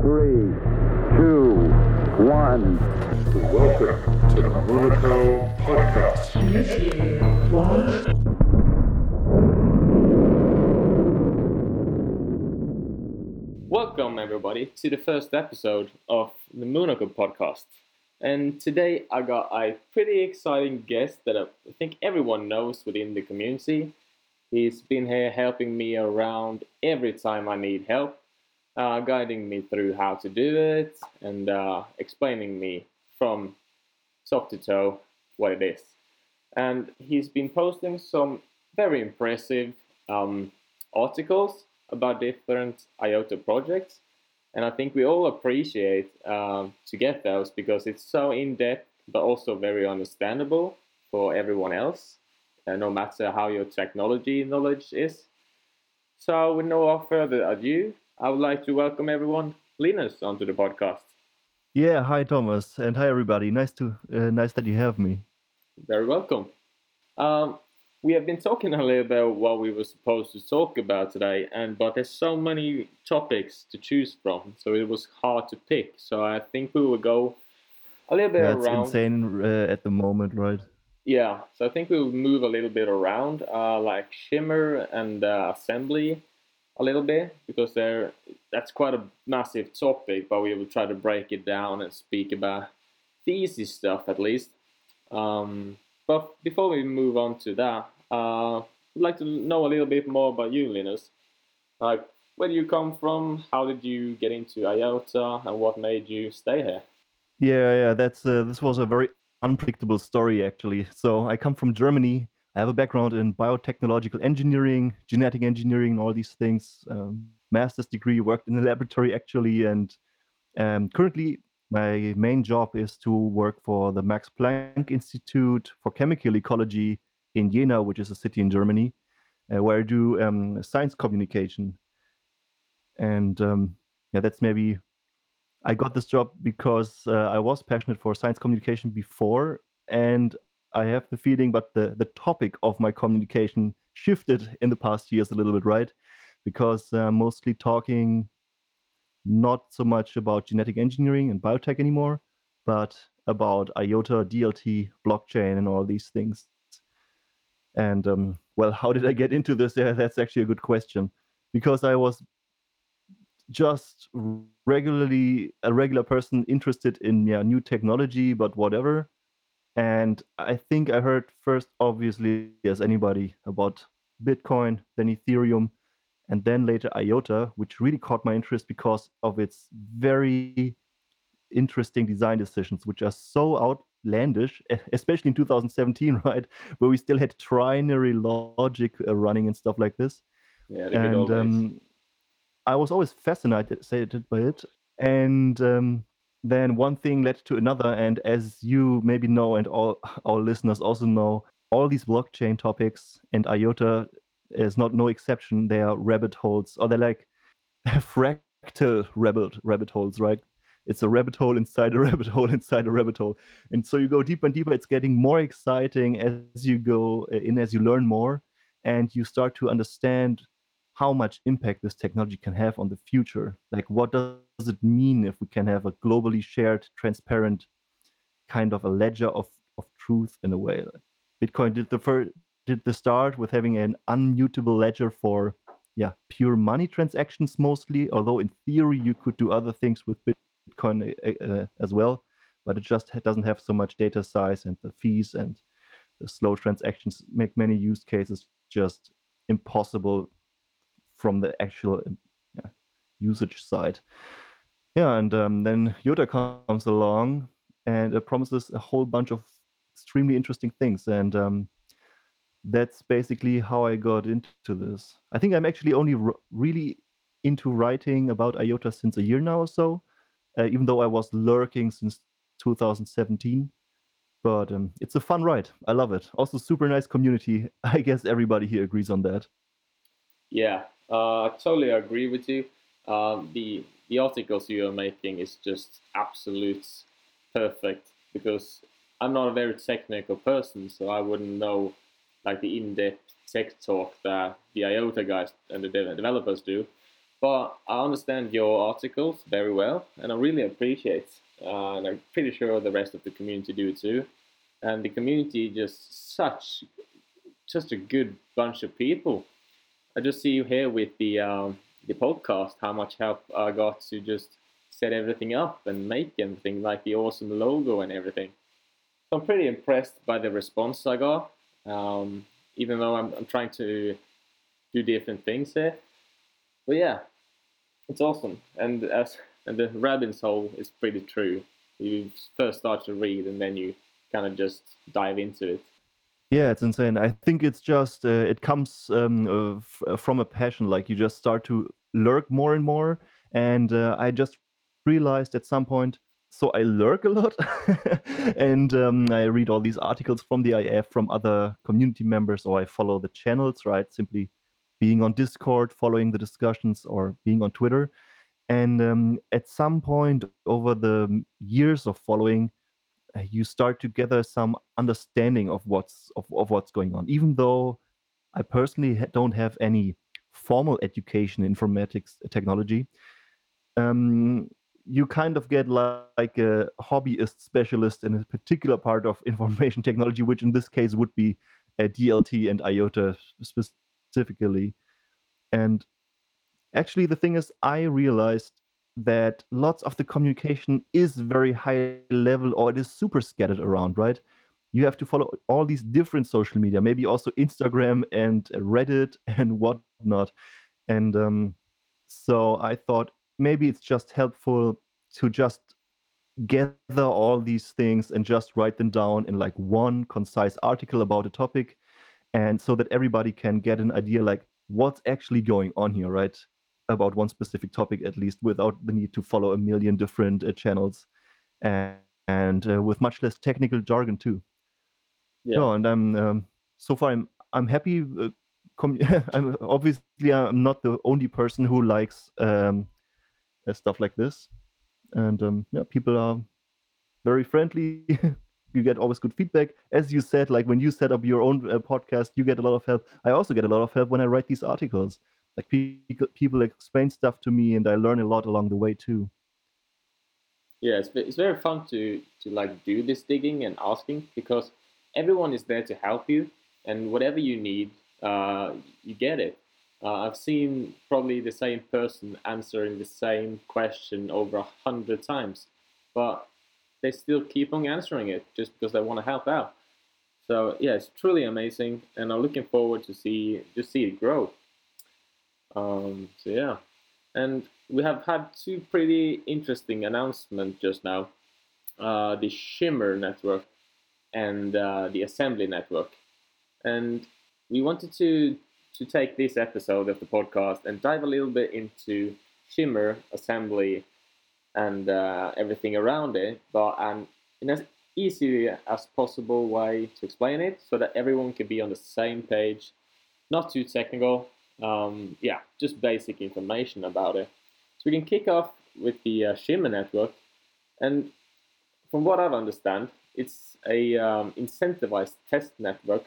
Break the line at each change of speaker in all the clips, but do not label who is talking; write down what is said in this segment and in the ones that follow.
three, two, one.
Welcome to the Monaco Podcast.
Welcome, everybody, to the first episode of the Monaco podcast. And today I got a pretty exciting guest that I think everyone knows within the community. He's been here helping me around every time I need help, uh, guiding me through how to do it and uh, explaining me from top to toe what it is. And he's been posting some very impressive um, articles about different IOTA projects. And I think we all appreciate um, to get those because it's so in depth, but also very understandable for everyone else, uh, no matter how your technology knowledge is. So, with no further ado, I would like to welcome everyone, Linus, onto the podcast.
Yeah, hi Thomas, and hi everybody. Nice to uh, nice that you have me.
Very welcome. Um, we have been talking a little about what we were supposed to talk about today, and but there's so many topics to choose from, so it was hard to pick. So I think we will go a little bit
That's
around.
That's insane uh, at the moment, right?
Yeah, so I think we'll move a little bit around, uh, like shimmer and uh, assembly, a little bit because there that's quite a massive topic, but we will try to break it down and speak about the easy stuff at least. Um, but before we move on to that, uh, I'd like to know a little bit more about you, Linus. Like, where do you come from? How did you get into IOTA, and what made you stay here?
Yeah, yeah. That's uh, this was a very unpredictable story actually. So I come from Germany. I have a background in biotechnological engineering, genetic engineering, and all these things. Um, master's degree, worked in the laboratory actually, and um, currently my main job is to work for the Max Planck Institute for Chemical Ecology in Jena, which is a city in Germany, uh, where I do um, science communication. And um, yeah, that's maybe I got this job because uh, I was passionate for science communication before, and I have the feeling, but the the topic of my communication shifted in the past years a little bit, right? Because uh, mostly talking not so much about genetic engineering and biotech anymore, but about IOTA, DLT, blockchain, and all these things. And um, well, how did I get into this? Yeah, that's actually a good question. Because I was just regularly a regular person interested in yeah, new technology, but whatever. And I think I heard first, obviously, as anybody, about Bitcoin, then Ethereum, and then later IOTA, which really caught my interest because of its very interesting design decisions, which are so outlandish, especially in 2017, right, where we still had trinary logic uh, running and stuff like this.
Yeah,
And um, I was always fascinated fascinated by it. And um, then one thing led to another. And as you maybe know, and all our listeners also know, all these blockchain topics and IOTA is not no exception. They are rabbit holes, or they're like fractal rabbit rabbit holes, right? It's a rabbit hole inside a rabbit hole inside a rabbit hole, and so you go deeper and deeper. It's getting more exciting as you go uh, in, as you learn more, and you start to understand how much impact this technology can have on the future. Like, what does it mean if we can have a globally shared, transparent kind of a ledger of, of truth in a way? Bitcoin did the first did the start with having an unmutable ledger for yeah pure money transactions mostly. Although in theory you could do other things with Bitcoin uh, uh, as well, but it just doesn't have so much data size and the fees and the slow transactions make many use cases just impossible from the actual um, usage side. Yeah, and um, then IOTA comes along and it promises a whole bunch of extremely interesting things. And um, that's basically how I got into this. I think I'm actually only really into writing about IOTA since a year now or so, uh, even though I was lurking since 2017. But um, it's a fun ride. I love it. Also, super nice community. I guess everybody here agrees on that.
Yeah, uh, I totally agree with you. Um, the the articles you are making is just absolute perfect because I'm not a very technical person, so I wouldn't know like the in-depth tech talk that the IOTA guys and the developers do. but I understand your articles very well, and I really appreciate. Uh, and I'm pretty sure the rest of the community do too. And the community just such, just a good bunch of people. I just see you here with the um, the podcast. How much help I got to just set everything up and make everything like the awesome logo and everything. So I'm pretty impressed by the response I got. Um, even though I'm, I'm trying to do different things here. But yeah, it's awesome. And as and the rabbit's hole is pretty true. You first start to read and then you kind of just dive into it.
Yeah, it's insane. I think it's just uh, it comes um, uh, uh, from a passion. Like you just start to lurk more and more, and uh, I just realized at some point. So I lurk a lot, and um, I read all these articles from the IF, from other community members, or I follow the channels. Right, simply being on Discord, following the discussions, or being on Twitter. And um, at some point over the years of following, Uh, you start to gather some understanding of what's of, of what's going on. Even though I personally don't have any formal education in informatics uh, technology, um, you kind of get like, a hobbyist specialist in a particular part of information technology, which in this case would be uh, a DLT and IOTA specifically. And actually, the thing is, I realized that lots of the communication is very high level or it is super scattered around, right? You have to follow all these different social media, maybe also Instagram and Reddit and whatnot. And um, so I thought maybe it's just helpful to just gather all these things and just write them down in like one concise article about a topic and so that everybody can get an idea like what's actually going on here right about one specific topic at least without the need to follow a million different uh, channels. And, and uh, with much less technical jargon too.
Yeah.
no and i'm um, so far i'm i'm happy uh, I'm, obviously i'm not the only person who likes um, uh, stuff like this. And um, yeah people are very friendly. You get always good feedback. As you said like when you set up your own uh, podcast you get a lot of help. I also get a lot of help when i write these articles like people people explain stuff to me and i learn a lot along the way too
Yeah, it's, it's very fun to, to like do this digging and asking because everyone is there to help you and whatever you need, uh, you get it. Uh, I've seen probably the same person answering the same question over a hundred times, but they still keep on answering it just because they want to help out. So yeah, it's truly amazing, and I'm looking forward to see just see it grow. Um, so yeah, and we have had two pretty interesting announcements just now: uh, the Shimmer network and uh, the Assembly network. And we wanted to to take this episode of the podcast and dive a little bit into Shimmer, Assembly, and uh, everything around it, but um, in as easy as possible way to explain it, so that everyone can be on the same page. Not too technical. Um, yeah, just basic information about it. So we can kick off with the uh, Shimmer network, and from what I understand, it's a um, incentivized test network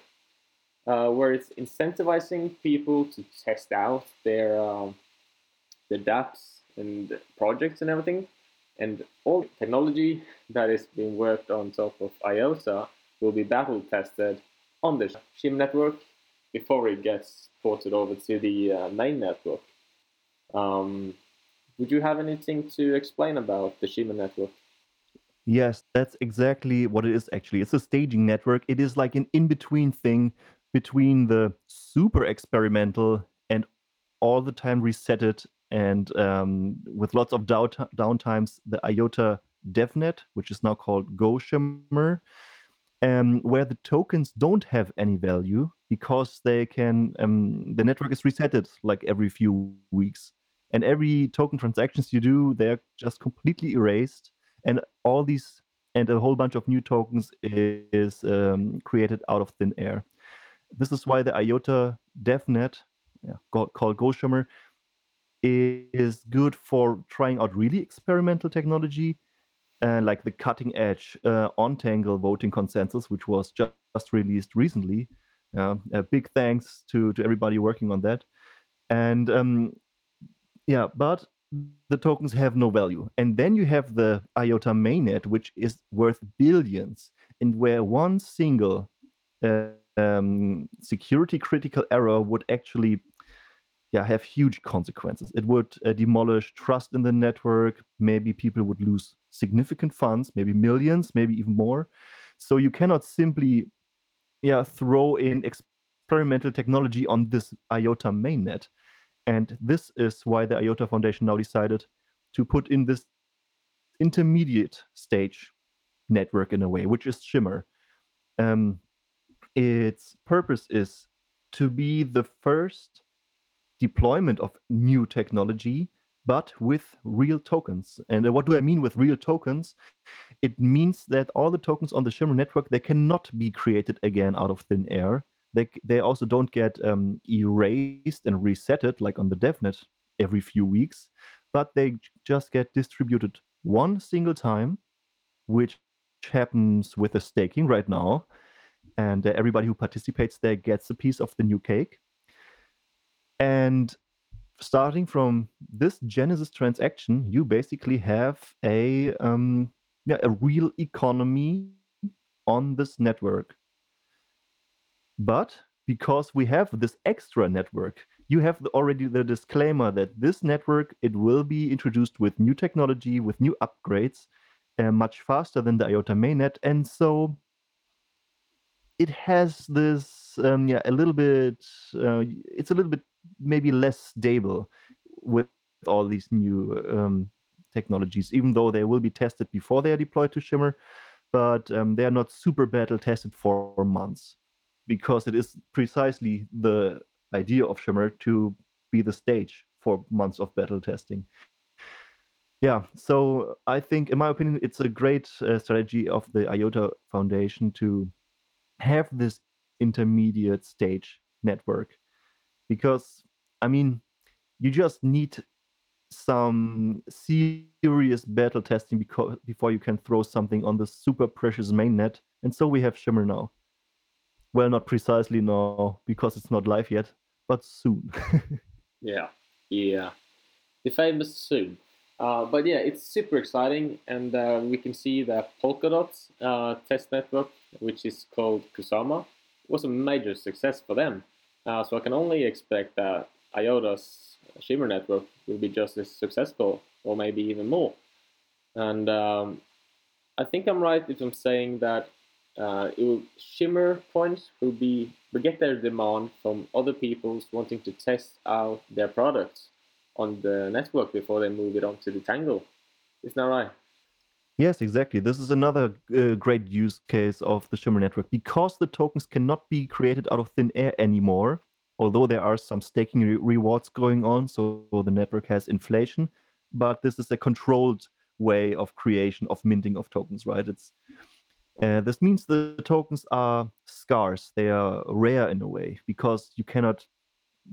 uh, where it's incentivizing people to test out their um, dApps and projects and everything, and all technology that is being worked on top of IOTA will be battle tested on the Shim network before it gets ported over to the uh, main network. Um, would you have anything to explain about the Shimmer network?
Yes, that's exactly what it is actually. It's a staging network. It is like an in between thing between the super experimental and all the time resetted and um, with lots of down downtimes, the IOTA DevNet, which is now called GoShimmer, um, where the tokens don't have any value because they can, um, the network is resetted like every few weeks. And every token transactions you do, they're just completely erased and all these and a whole bunch of new tokens is um, created out of thin air. This is why the IOTA DevNet, yeah, called, called is good for trying out really experimental technology, uh, like the cutting edge uh, On Tangle voting consensus, which was just, just released recently. Uh, big thanks to, to everybody working on that. And um, yeah, but the tokens have no value. And then you have the IOTA mainnet, which is worth billions, and where one single uh, um, security critical error would actually yeah, have huge consequences. It would uh, demolish trust in the network. Maybe people would lose significant funds, maybe millions, maybe even more. So you cannot simply yeah, throw in experimental technology on this IOTA mainnet. And this is why the IOTA Foundation now decided to put in this intermediate stage network in a way, which is Shimmer. Um, its purpose is to be the first deployment of new technology, but with real tokens. And what do I mean with real tokens? It means that all the tokens on the Shimmer network they cannot be created again out of thin air. They they also don't get um, erased and resetted like on the DevNet every few weeks, but they just get distributed one single time, which happens with the staking right now and uh, everybody who participates there gets a piece of the new cake. And starting from this Genesis transaction, you basically have a um, yeah, a real economy on this network. But because we have this extra network, you have the, already the disclaimer that this network it will be introduced with new technology, with new upgrades, uh, much faster than the IOTA mainnet, and so it has this um, yeah a little bit uh, it's a little bit maybe less stable with all these new um, technologies even though they will be tested before they are deployed to shimmer but um, they are not super battle tested for months because it is precisely the idea of shimmer to be the stage for months of battle testing. Yeah so i think in my opinion it's a great uh, strategy of the iota foundation to have this intermediate stage network because i mean you just need some serious battle testing because, before you can throw something on the super precious mainnet and so we have shimmer now. Well not precisely now because it's not live yet but soon.
Yeah yeah. The famous soon. Uh, but yeah it's super exciting and uh, we can see that polkadot uh, test network which is called Kusama, was a major success for them. Uh, so I can only expect that IOTA's Shimmer network will be just as successful, or maybe even more. And um, I think I'm right if I'm saying that uh, will, Shimmer points will be will get their demand from other people's wanting to test out their products on the network before they move it on to the Tangle. Isn't that right?
Yes, exactly. This is another uh, great use case of the Shimmer network because the tokens cannot be created out of thin air anymore. Although there are some staking re- rewards going on, so the network has inflation, but this is a controlled way of creation of minting of tokens, right? It's uh, this means the tokens are scarce; they are rare in a way because you cannot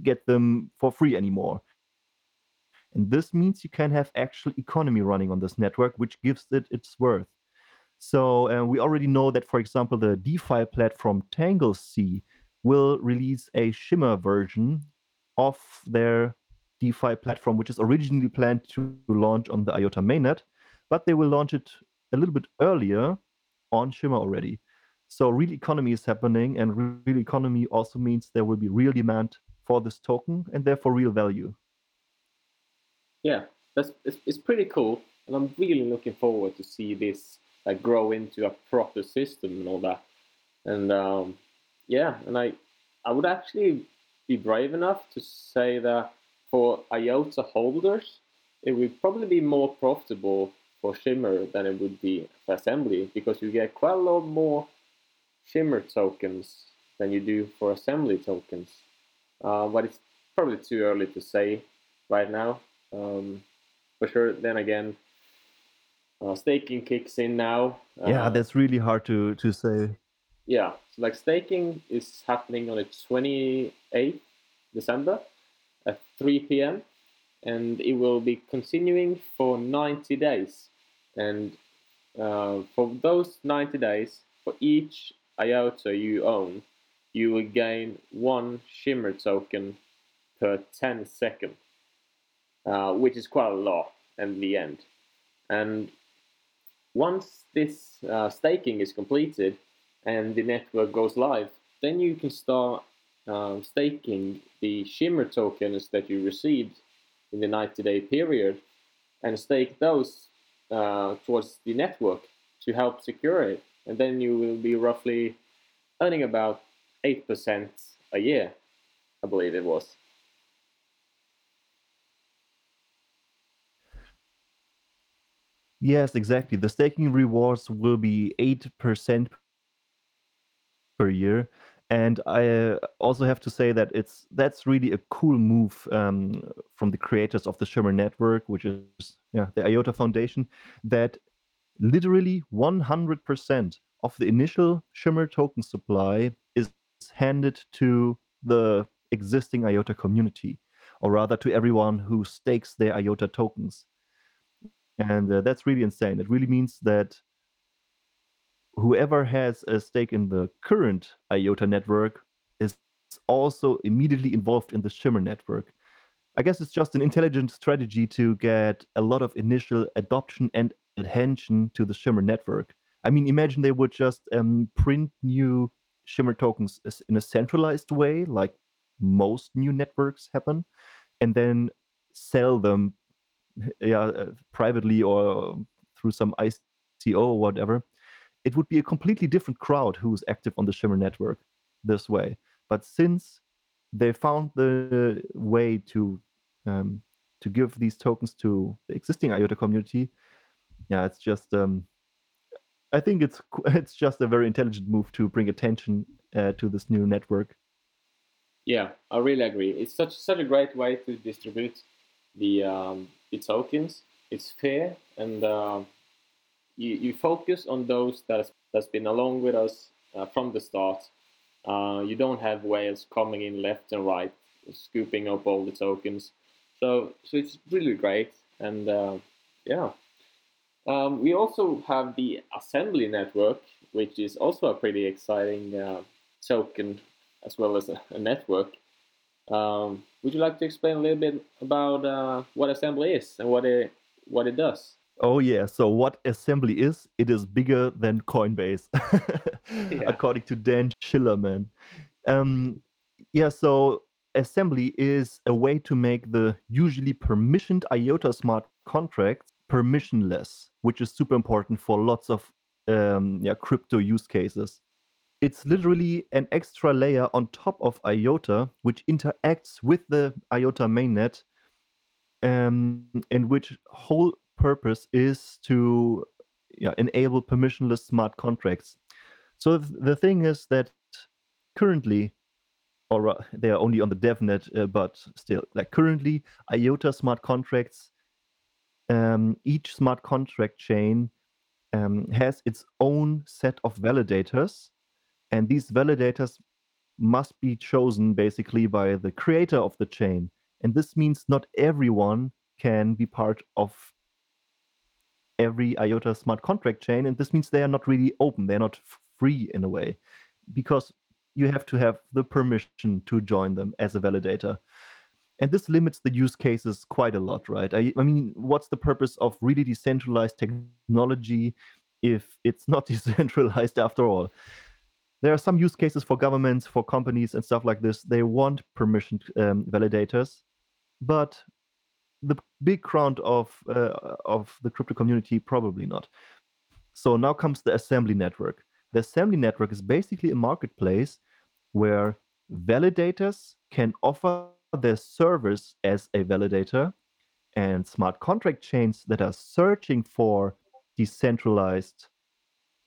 get them for free anymore. And this means you can have actual economy running on this network, which gives it its worth. So uh, we already know that, for example, the DeFi platform TangleC will release a Shimmer version of their DeFi platform, which is originally planned to launch on the IOTA mainnet, but they will launch it a little bit earlier on Shimmer already. So real economy is happening, and real economy also means there will be real demand for this token and therefore real value
yeah, that's it's, it's pretty cool, and I'm really looking forward to see this like grow into a proper system and all that. And um, yeah, and I I would actually be brave enough to say that for IOTA holders, it would probably be more profitable for Shimmer than it would be for Assembly because you get quite a lot more Shimmer tokens than you do for Assembly tokens. Uh, but it's probably too early to say right now. Um, for sure, then again, uh, staking kicks in now.
Yeah,
uh,
that's really hard to to say.
Yeah, so like staking is happening on the 28th December at 3 p.m. and it will be continuing for 90 days. And uh, for those 90 days, for each IOTA you own, you will gain one Shimmer token per 10 seconds. Uh, which is quite a lot in the end. And once this uh, staking is completed and the network goes live, then you can start um, staking the Shimmer tokens that you received in the 90 day period and stake those uh, towards the network to help secure it. And then you will be roughly earning about 8% a year, I believe it was.
Yes, exactly. The staking rewards will be 8% per year. And I uh, also have to say that it's that's really a cool move um, from the creators of the Shimmer network, which is yeah the IOTA Foundation, that literally 100% of the initial Shimmer token supply is handed to the existing IOTA community, or rather to everyone who stakes their IOTA tokens. And uh, that's really insane. It really means that whoever has a stake in the current IOTA network is also immediately involved in the Shimmer network. I guess it's just an intelligent strategy to get a lot of initial adoption and attention to the Shimmer network. I mean, imagine they would just um, print new Shimmer tokens in a centralized way, like most new networks happen, and then sell them, yeah, uh, privately or through some ICO or whatever. It would be a completely different crowd who's active on the Shimmer network this way. But since they found the way to um, to give these tokens to the existing IOTA community, yeah, it's just um, I think it's it's just a very intelligent move to bring attention uh, to this new network.
Yeah, I really agree. It's such such a great way to distribute the um, the tokens. It's fair and uh, you you focus on those that's that's been along with us uh, from the start. Uh, you don't have whales coming in left and right, scooping up all the tokens. So so it's really great and uh, yeah. Um, we also have the assembly network, which is also a pretty exciting uh, token as well as a, a network. Um, would you like to explain a little bit about uh, what assembly is and what it what it does?
Oh yeah. So what assembly is? It is bigger than Coinbase, yeah. according to Dan Schillerman. Um, yeah. So assembly is a way to make the usually permissioned IOTA smart contracts permissionless, which is super important for lots of um, yeah, crypto use cases. It's literally an extra layer on top of IOTA, which interacts with the IOTA mainnet, um, and which whole purpose is to yeah, enable permissionless smart contracts. So th- the thing is that currently, or they are only on the DevNet, uh, but still, like currently, IOTA smart contracts um, each smart contract chain um, has its own set of validators, and these validators must be chosen basically by the creator of the chain. And this means not everyone can be part of every IOTA smart contract chain, and this means they are not really open. They're not free in a way, because you have to have the permission to join them as a validator and this limits the use cases quite a lot right I, I, mean what's the purpose of really decentralized technology if it's not decentralized after all there are some use cases for governments for companies and stuff like this. They want permission um, validators. But the big crowd of uh, of the crypto community probably not. So now comes the assembly network. The assembly network is basically a marketplace where validators can offer their service as a validator and smart contract chains that are searching for decentralized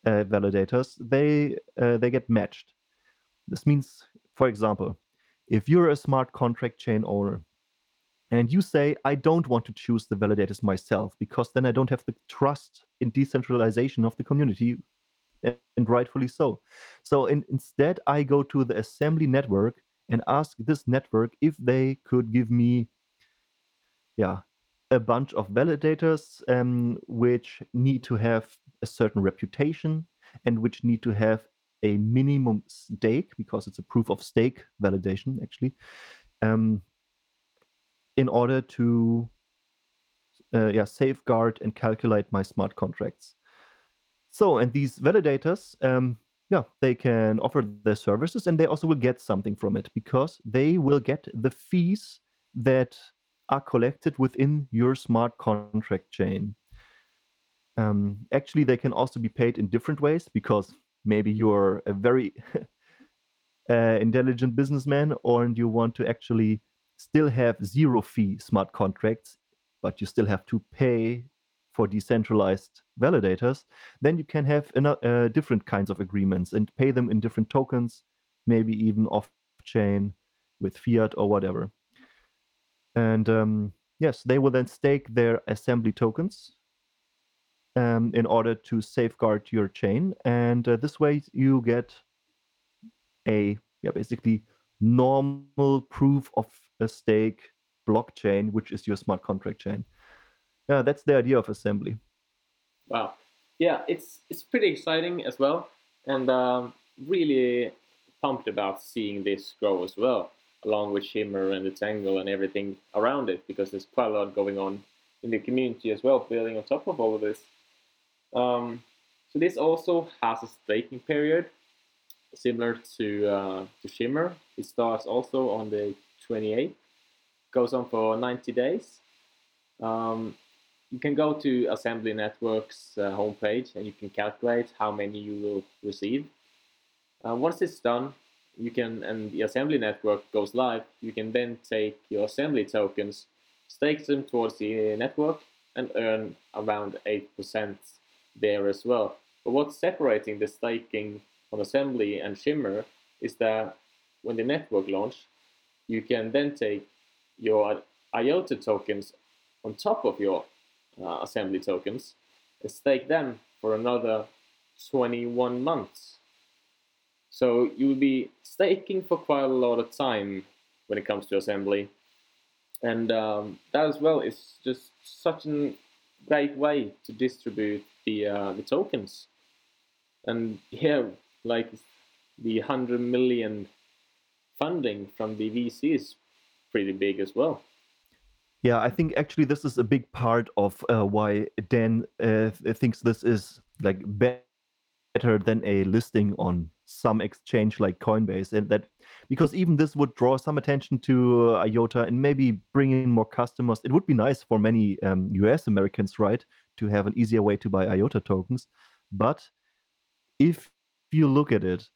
uh, validators they uh, they get matched. This means for example if you're a smart contract chain owner and you say i don't want to choose the validators myself because then i don't have the trust in decentralization of the community and rightfully so. So in, instead i go to the assembly network and ask this network if they could give me yeah a bunch of validators um, which need to have a certain reputation and which need to have a minimum stake because it's a proof of stake validation actually um, in order to uh, yeah, safeguard and calculate my smart contracts. So, and these validators, um, yeah, they can offer their services and they also will get something from it because they will get the fees that are collected within your smart contract chain. Um, actually, they can also be paid in different ways because maybe you're a very uh, intelligent businessman or and you want to actually still have zero fee smart contracts, but you still have to pay for decentralized validators, then you can have uh, different kinds of agreements and pay them in different tokens, maybe even off chain with fiat or whatever. And um, yes, they will then stake their assembly tokens um, in order to safeguard your chain. And uh, this way you get a yeah basically normal proof of a stake blockchain, which is your smart contract chain. Yeah, that's the idea of assembly.
Wow. Yeah, it's it's pretty exciting as well, and um, really pumped about seeing this grow as well, along with Shimmer and the Tangle and everything around it, because there's quite a lot going on in the community as well, building on top of all of this. Um, so this also has a staking period, similar to uh, to Shimmer. It starts also on the 28th, goes on for 90 days. Um, you can go to Assembly Network's uh, homepage and you can calculate how many you will receive. Uh, once it's done, you can and the Assembly Network goes live. You can then take your Assembly tokens, stake them towards the network, and earn around eight percent there as well. But what's separating the staking on Assembly and Shimmer is that when the network launch, you can then take your IOTA tokens on top of your uh, Assembly tokens and stake them for another 21 months. So you will be staking for quite a lot of time when it comes to Assembly. And um, that as well is just such a great way to distribute the uh, the tokens. And here, like the hundred million funding from the VC is pretty big as well.
Yeah, I think actually this is a big part of uh, why Dan uh, thinks this is like better than a listing on some exchange like Coinbase, and that because even this would draw some attention to uh, IOTA and maybe bring in more customers. It would be nice for many um, US Americans, right, to have an easier way to buy IOTA tokens. But if you look at it,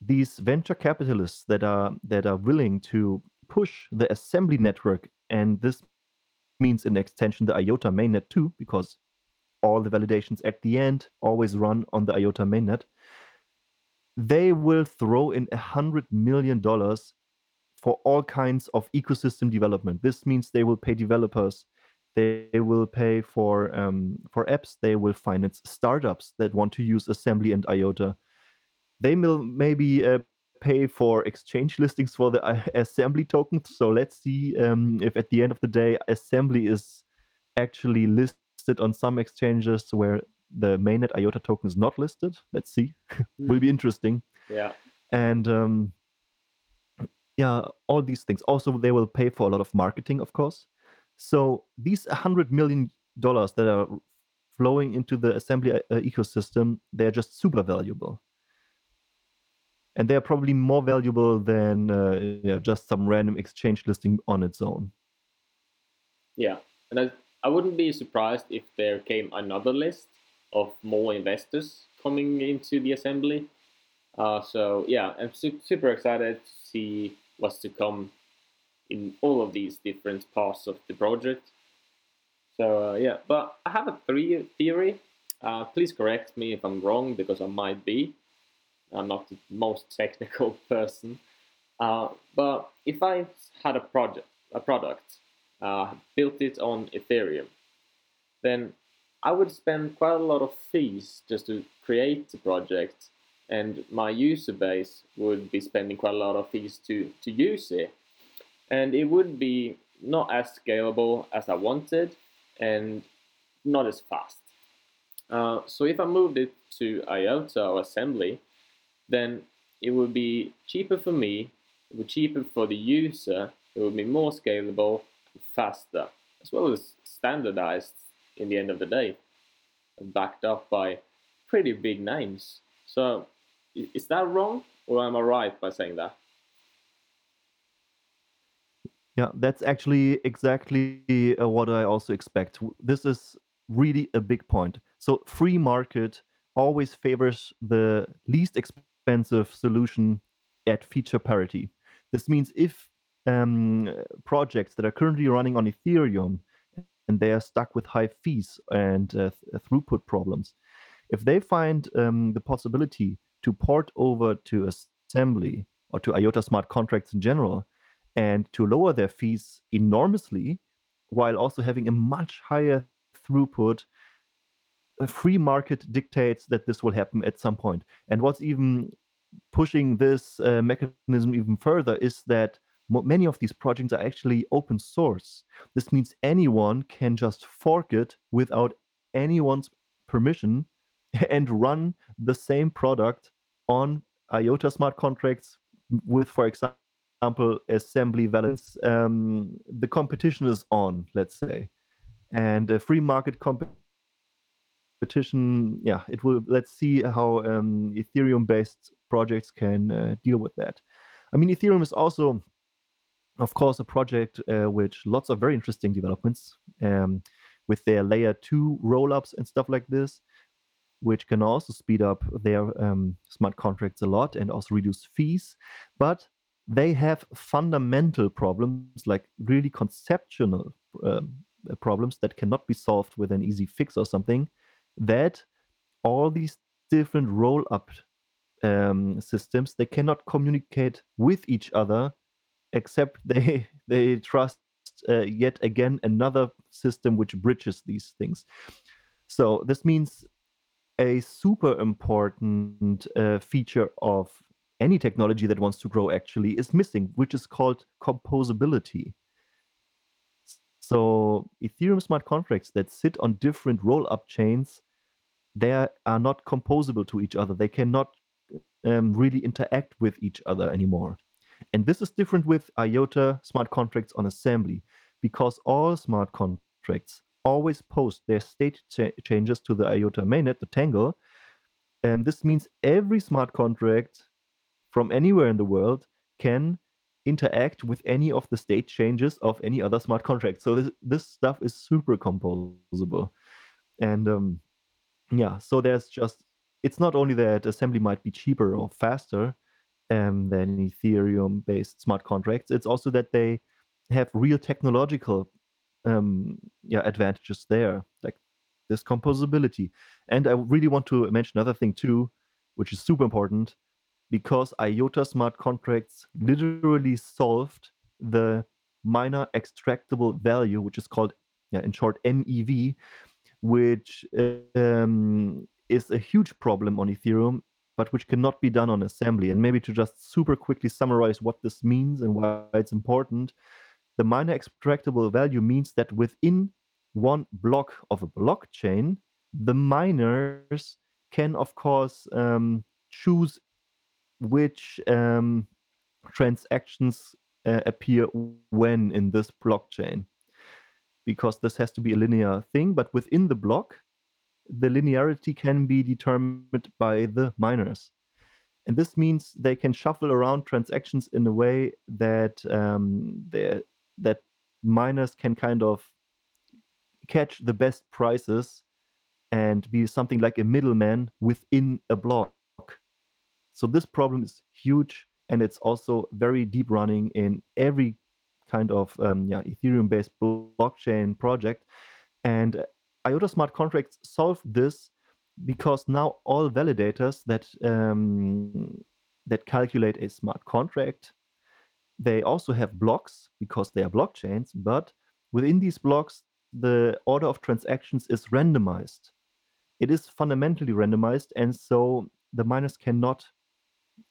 these venture capitalists that are that are willing to push the assembly network, and this means in extension the IOTA mainnet too, because all the validations at the end always run on the IOTA mainnet they will throw in a hundred million dollars for all kinds of ecosystem development. This means they will pay developers, they will pay for um, for apps, they will finance startups that want to use Assembly and IOTA. They will maybe uh, pay for exchange listings for the uh, Assembly tokens. So let's see um, if at the end of the day Assembly is actually listed on some exchanges where the mainnet IOTA token is not listed. Let's see. Will be interesting.
Yeah.
And um, yeah, all these things. Also, they will pay for a lot of marketing, of course. So these hundred million dollars that are flowing into the assembly uh, ecosystem, they're just super valuable. And they're probably more valuable than uh, yeah, just some random exchange listing on its own.
Yeah, and I, I wouldn't be surprised if there came another list of more investors coming into the assembly. Uh, so yeah, I'm su- super excited to see what's to come in all of these different parts of the project. So uh, yeah, but I have a three theory. Uh, please correct me if I'm wrong because I might be. I'm not the most technical person. Uh, but if I had a project, a product, uh, built it on Ethereum, then I would spend quite a lot of fees just to create the project, and my user base would be spending quite a lot of fees to, to use it. And it would be not as scalable as I wanted and not as fast. Uh, so if I moved it to IOTA or Assembly, then it would be cheaper for me, it would be cheaper for the user, it would be more scalable, faster. as well as standardized in the end of the day, backed up by pretty big names. So, is that wrong, or am I right by saying that?
Yeah, that's actually exactly uh, what I also expect. This is really a big point. So, free market always favors the least expensive solution at feature parity. This means if um, projects that are currently running on Ethereum and they are stuck with high fees and uh, th- throughput problems, if they find um, the possibility to port over to assembly or to IOTA smart contracts in general and to lower their fees enormously while also having a much higher throughput a free market dictates that this will happen at some point. point and what's even pushing this uh, mechanism even further is that many of these projects are actually open source this means anyone can just fork it without anyone's permission and run the same product on iota smart contracts with for example assembly valence, um, the competition is on, let's say, and a free market competition. Yeah, it will. Let's see how um, Ethereum-based projects can uh, deal with that. I mean, Ethereum is also, of course, a project uh, which lots of very interesting developments um, with their layer two rollups and stuff like this which can also speed up their um, smart contracts a lot and also reduce fees. But they have fundamental problems, like really conceptual um, problems that cannot be solved with an easy fix or something, that all these different roll up um, systems they cannot communicate with each other except they they trust uh, yet again another system which bridges these things so this means a super important uh, feature of any technology that wants to grow actually is missing, which is called composability. So Ethereum smart contracts that sit on different roll-up chains, they are not composable to each other. They cannot um, really interact with each other anymore. And this is different with IOTA smart contracts on assembly, because all smart contracts always post their state cha- changes to the IOTA mainnet, the Tangle. And this means every smart contract from anywhere in the world can interact with any of the state changes of any other smart contract. So this, this stuff is super composable. And um, yeah, so there's just, it's not only that assembly might be cheaper or faster um, than Ethereum based smart contracts, it's also that they have real technological um, yeah, advantages there, like this composability. And I really want to mention another thing too, which is super important because IOTA smart contracts literally solved the miner extractable value, which is called, yeah, in short, MEV, which um, is a huge problem on Ethereum, but which cannot be done on assembly. And maybe to just super quickly summarize what this means and why it's important, the miner extractable value means that within one block of a blockchain, the miners can, of course, um, choose which um, transactions uh, appear when in this blockchain because this has to be a linear thing but within the block the linearity can be determined by the miners and this means they can shuffle around transactions in a way that um, that miners can kind of catch the best prices and be something like a middleman within a block so this problem is huge, and it's also very deep running in every kind of um, yeah, Ethereum-based blockchain project. And IOTA smart contracts solve this because now all validators that um, that calculate a smart contract, they also have blocks because they are blockchains. But within these blocks, the order of transactions is randomized. It is fundamentally randomized, and so the miners cannot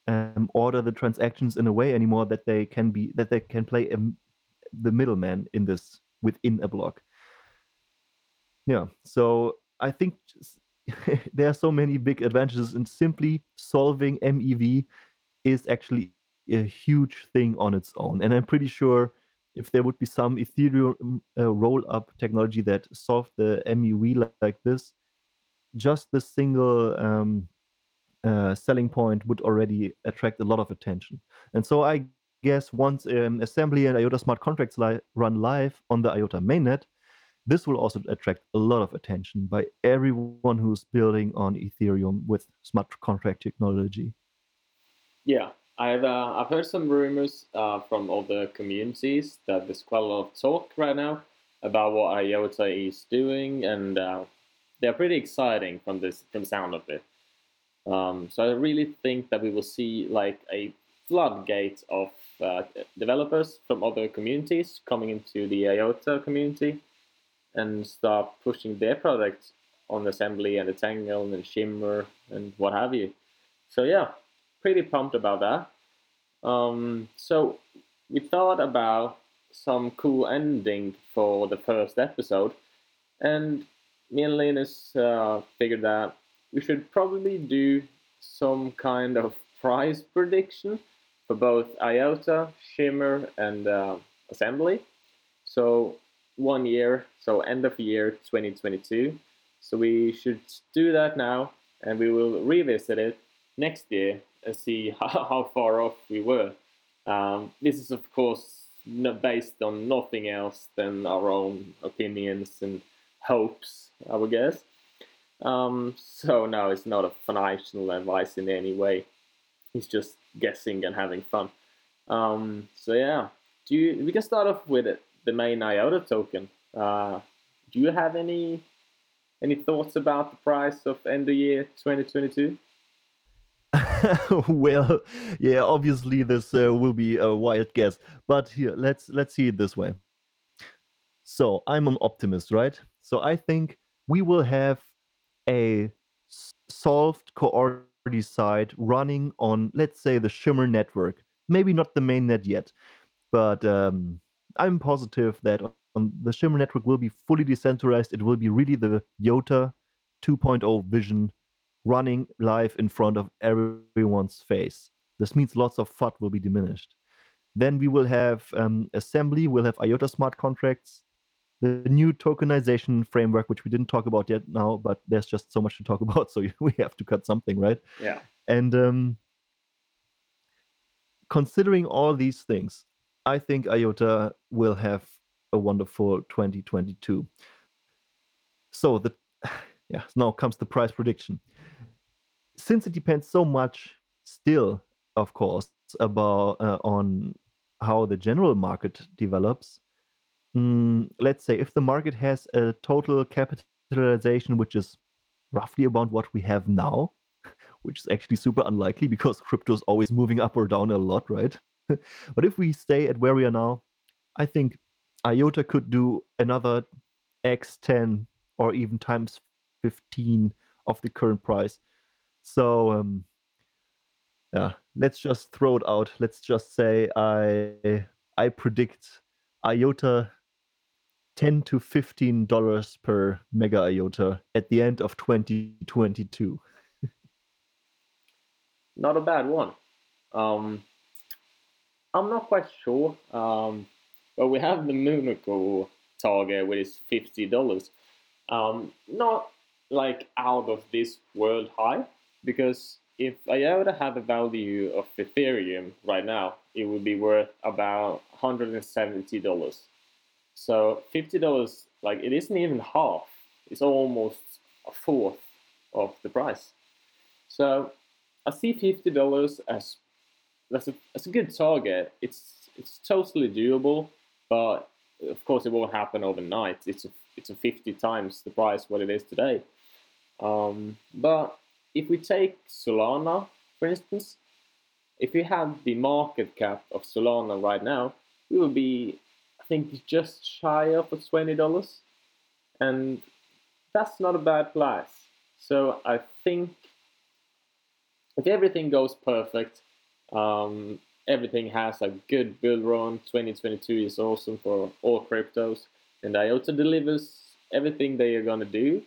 um, order the transactions in a way anymore that they can be that they can play a, the middleman in this within a block. Yeah, so I think there are so many big advantages, and simply solving MEV is actually a huge thing on its own. And I'm pretty sure if there would be some Ethereum uh, roll up technology that solved the MEV like, like this, just the single um, uh, selling point would already attract a lot of attention. And so I guess once um, assembly and IOTA smart contracts li- run live on the IOTA mainnet, this will also attract a lot of attention by everyone who's building on Ethereum with smart contract technology.
Yeah, I've uh, I've heard some rumors uh, from other communities that there's quite a lot of talk right now about what IOTA is doing, and uh, they're pretty exciting from this from the sound of it. Um, so I really think that we will see like a floodgate of uh, developers from other communities coming into the IOTA community and start pushing their products on assembly and the Tangle and Shimmer and what have you. So yeah, pretty pumped about that. Um, so we thought about some cool ending for the first episode, and me and Linus uh, figured that we should probably do some kind of price prediction for both IOTA, Shimmer, and uh, Assembly. So one year, so end of year 2022. So we should do that now, and we will revisit it next year and see how, how far off we were. Um, this is, of course, based on nothing else than our own opinions and hopes, I would guess. Um, so no, it's not a financial advice in any way. It's just guessing and having fun. Um, so yeah, do you? We can start off with it, the main IOTA token. Uh, do you have any any thoughts about the price of end of year 2022?
well, yeah, obviously this uh, will be a wild guess, but here let's let's see it this way. So I'm an optimist, right? So I think we will have a solved Coordicide running on, let's say, the Shimmer network. Maybe not the mainnet yet, but um, I'm positive that on the Shimmer network will be fully decentralized. It will be really the IOTA 2.0 vision running live in front of everyone's face. This means lots of FUD will be diminished. Then we will have um, assembly, we'll have IOTA smart contracts, the new tokenization framework, which we didn't talk about yet now, but there's just so much to talk about, so we have to cut something, right?
Yeah.
And um, considering all these things, I think IOTA will have a wonderful 2022. So the yeah, now comes the price prediction. Since it depends so much still, of course, about uh, on how the general market develops, mm, let's say if the market has a total capitalization which is roughly about what we have now, which is actually super unlikely because crypto is always moving up or down a lot, right? but if we stay at where we are now, I think IOTA could do another X10 or even times 15 of the current price. So um, yeah, let's just throw it out. Let's just say I I predict IOTA 10 to 15 dollars per mega iota at the end of 2022
not a bad one um, i'm not quite sure um, but we have the Monaco target which is 50 dollars um, not like out of this world high because if I ever had the value of ethereum right now it would be worth about 170 dollars so fifty dollars, like it isn't even half. It's almost a fourth of the price. So I see fifty dollars as that's a that's a good target. It's it's totally doable, but of course it won't happen overnight. It's a it's a fifty times the price what it is today. Um, but if we take Solana, for instance, if we had the market cap of Solana right now, we would be I think just shy of twenty dollars, and that's not a bad price. So I think if everything goes perfect, um, everything has a good bull run. 2022 is awesome for all cryptos, and IOTA delivers everything they are gonna do,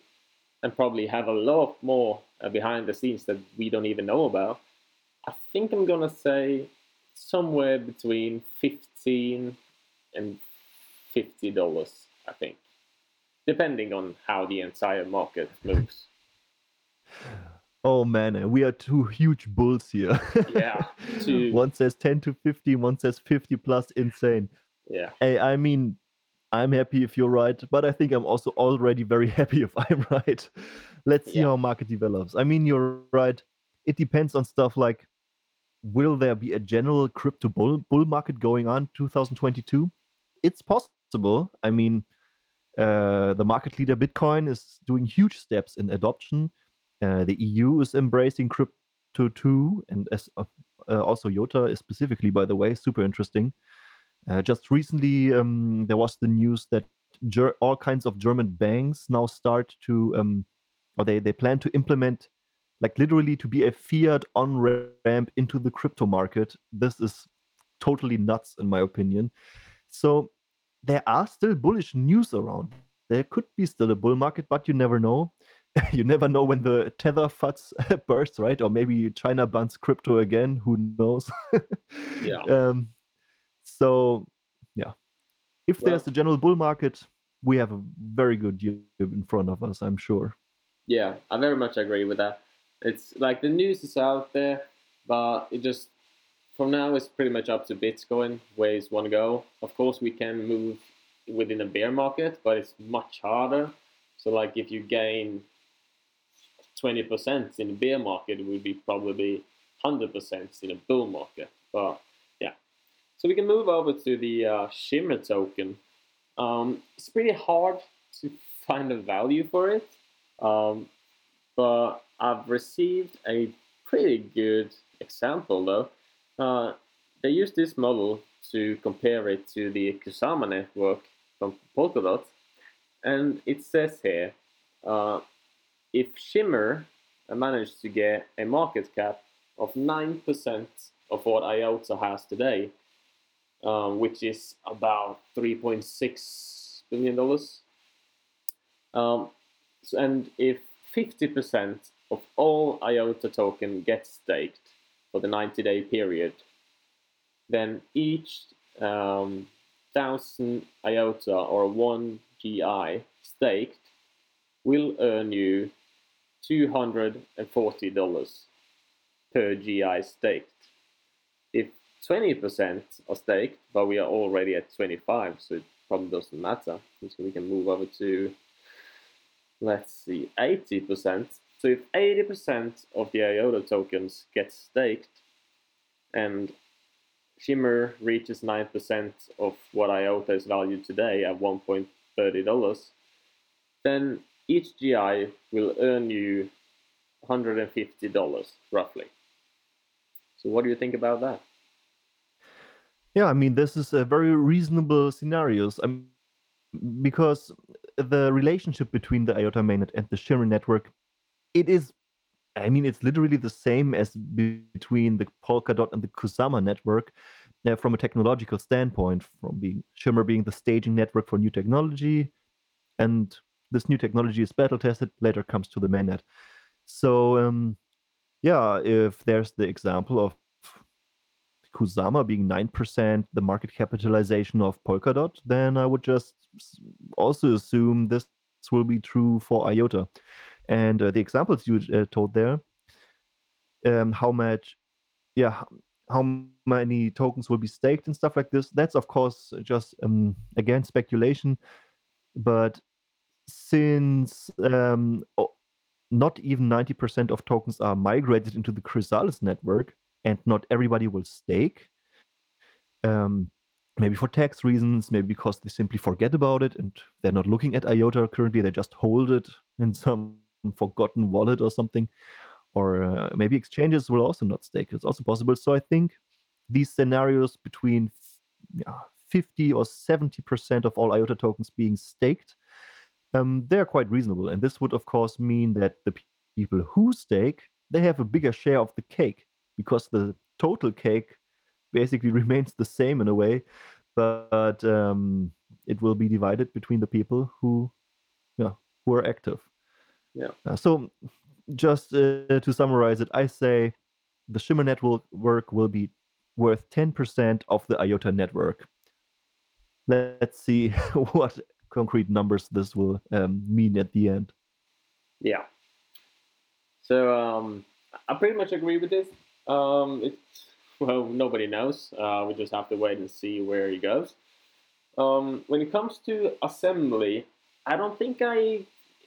and probably have a lot more uh, behind the scenes that we don't even know about. I think I'm gonna say somewhere between 15 and fifty dollars, I think, depending on how the entire market moves.
Oh man, we are two huge bulls here.
Yeah, two-
one says 10 to 50, one says 50 plus insane.
Yeah,
Hey, I mean, I'm happy if you're right, but I think I'm also already very happy if I'm right. Let's see
Yeah.
how market develops. I mean, you're right. It depends on stuff like will there be a general crypto bull, bull market going on 2022? It's possible. I mean, uh, the market leader Bitcoin is doing huge steps in adoption. Uh, the EU is embracing crypto too, and as uh, also IOTA is specifically, by the way, super interesting. Uh, just recently, um, there was the news that ger- all kinds of German banks now start to, um, or they, they plan to implement, like literally to be a fiat on ramp into the crypto market. This is totally nuts, in my opinion. So there are still bullish news around. There could be still a bull market, but you never know. you never know when the tether fuds bursts, right? Or maybe China bans crypto again. Who knows?
Yeah.
Um, so, yeah, if
Well-
there's a general bull market, we have a very good year in front of us, I'm sure.
yeah, I very much agree with that. It's like the news is out there, but it just from now it's pretty much up to Bitcoin where it's want to go. Of course, we can move within a bear market, but it's much harder. So, like if you gain twenty percent in a bear market, would be probably hundred percent in a bull market. But yeah, so we can move over to the uh, Shimmer token. Um, it's pretty hard to find a value for it, um, but I've received a pretty good example though. Uh, they use this model to compare it to the Kusama network from Polkadot, and it says here uh, if Shimmer managed to get a market cap of 9% of what IOTA has today, um, which is about $3.6 billion. Um, so- and if 50% of all IOTA token gets staked for the 90 day period, then each um, thousand IOTA or one GI staked will earn you $240 per GI staked. If 20% are staked, but we are already at 25, so it probably doesn't matter. So we can move over to, let's see, 80%. So if 80% of the IOTA tokens get staked, and Shimmer reaches 9% of what IOTA is valued today at $1.30, then each GI will earn you $150 roughly. So what do you think about that?
Yeah, I mean, this is a very reasonable scenarios. Um, because the relationship between the IOTA mainnet and the Shimmer network, it is, I mean, it's literally the same as be- between the Polkadot and the Kusama network uh, from a technological standpoint, from being Shimmer being the staging network for new technology, and this new technology is battle tested, later comes to the mainnet. So, um, yeah, if there's the example of Kusama being 9% the market capitalization of Polkadot, then I would just also assume this will be true for IOTA. And uh, the examples you uh, told there, um, how much, yeah, how many tokens will be staked and stuff like this, that's of course just, um, again, speculation. But since um, not even 90% of tokens are migrated into the Chrysalis network, and not everybody will stake. Um, maybe for tax reasons, maybe because they simply forget about it and they're not looking at IOTA currently, they just hold it in some forgotten wallet or something. Or uh, maybe exchanges will also not stake. It's also possible. So I think these scenarios between yeah, 50 or 70% of all IOTA tokens being staked, um, they're quite reasonable. And this would, of course, mean that the people who stake, they have a bigger share of the cake because the total cake basically remains the same in a way, but um, it will be divided between the people who, yeah, who are active.
Yeah.
Uh, so, just uh, to summarize it, I say the Shimmer network work will be worth 10% of the IOTA network. let's see what concrete numbers this will um, mean at the end.
Yeah. So um, I pretty much agree with this. Um, it's well, nobody knows. Uh, we just have to wait and see where he goes. Um, when it comes to assembly, I don't think I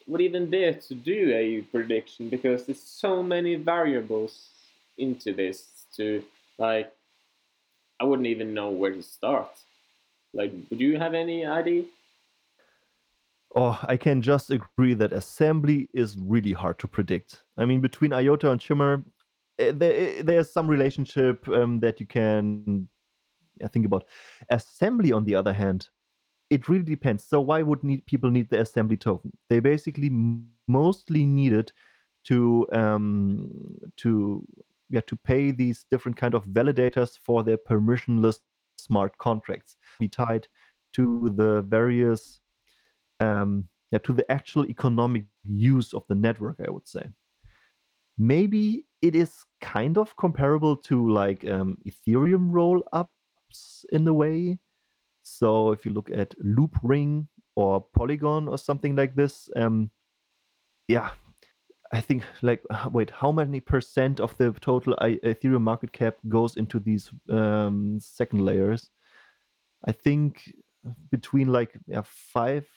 would even dare to do a prediction because there's so many variables into this. To like, I wouldn't even know where to start. Like, would you have any idea?
Oh, I can just agree that assembly is really hard to predict. I mean, between IOTA and Shimmer, eh, there, eh, there's some relationship um, that you can think about. Assembly, on the other hand, it really depends. So why would need people need the assembly token? They basically mostly need it to um, to yeah to pay these different kind of validators for their permissionless smart contracts be tied to the various um, yeah, to the actual economic use of the network, I would say. Maybe it is kind of comparable to like um, Ethereum roll ups in a way. So if you look at Loopring or Polygon or something like this, um, yeah, I think like wait, how many percent of the total Ethereum market cap goes into these um, second layers? I think between like yeah, five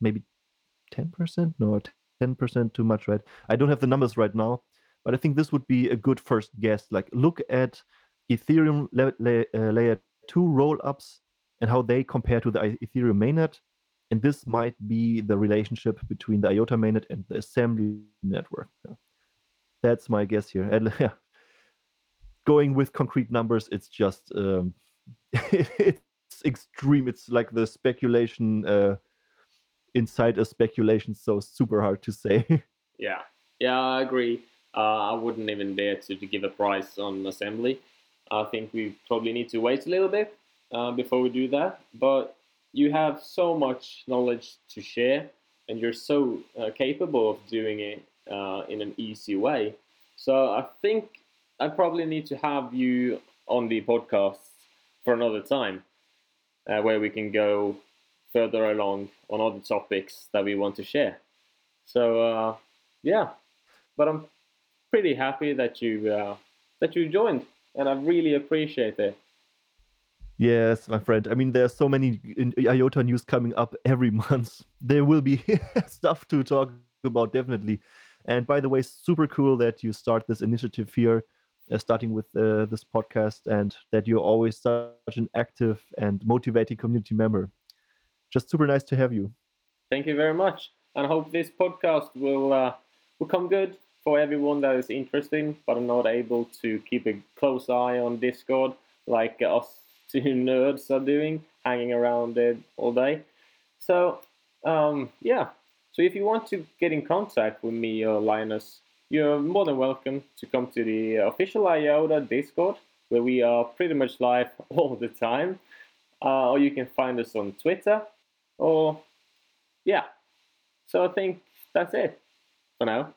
maybe 10%? No, 10% too much, right? I don't have the numbers right now, but I think this would be a good first guess. Like, look at Ethereum la- la- uh, layer 2 roll ups and how they compare to the Ethereum mainnet. And this might be the relationship between the IOTA mainnet and the assembly network. That's my guess here. And yeah, going with concrete numbers, it's just um, it's extreme. It's like the speculation uh, inside a speculation so super hard to say.
Yeah. Yeah i agree. Uh, i wouldn't even dare to, to give a price on assembly. I think we probably need to wait a little bit uh, before we do that. But you have so much knowledge to share and you're so uh, capable of doing it uh, in an easy way. So i think i probably need to have you on the podcast for another time uh, where we can go further along on other topics that we want to share. So uh, yeah, but I'm pretty happy that you uh, that you joined, and I really appreciate it.
Yes, my friend. I mean, there's so many IOTA news coming up every month. There will be stuff to talk about, definitely. And by the way, super cool that you start this initiative here, uh, starting with uh, this podcast, and that you're always such an active and motivating community member just super nice to have you.
Thank you very much, and I hope this podcast will uh, will come good for everyone that is interested, but are not able to keep a close eye on Discord like us two nerds are doing, hanging around it all day. So um, yeah, so if you want to get in contact with me or Linus, you're more than welcome to come to the official IOTA Discord, where we are pretty much live all the time. Uh, or you can find us on Twitter or, yeah. So I think that's it for now.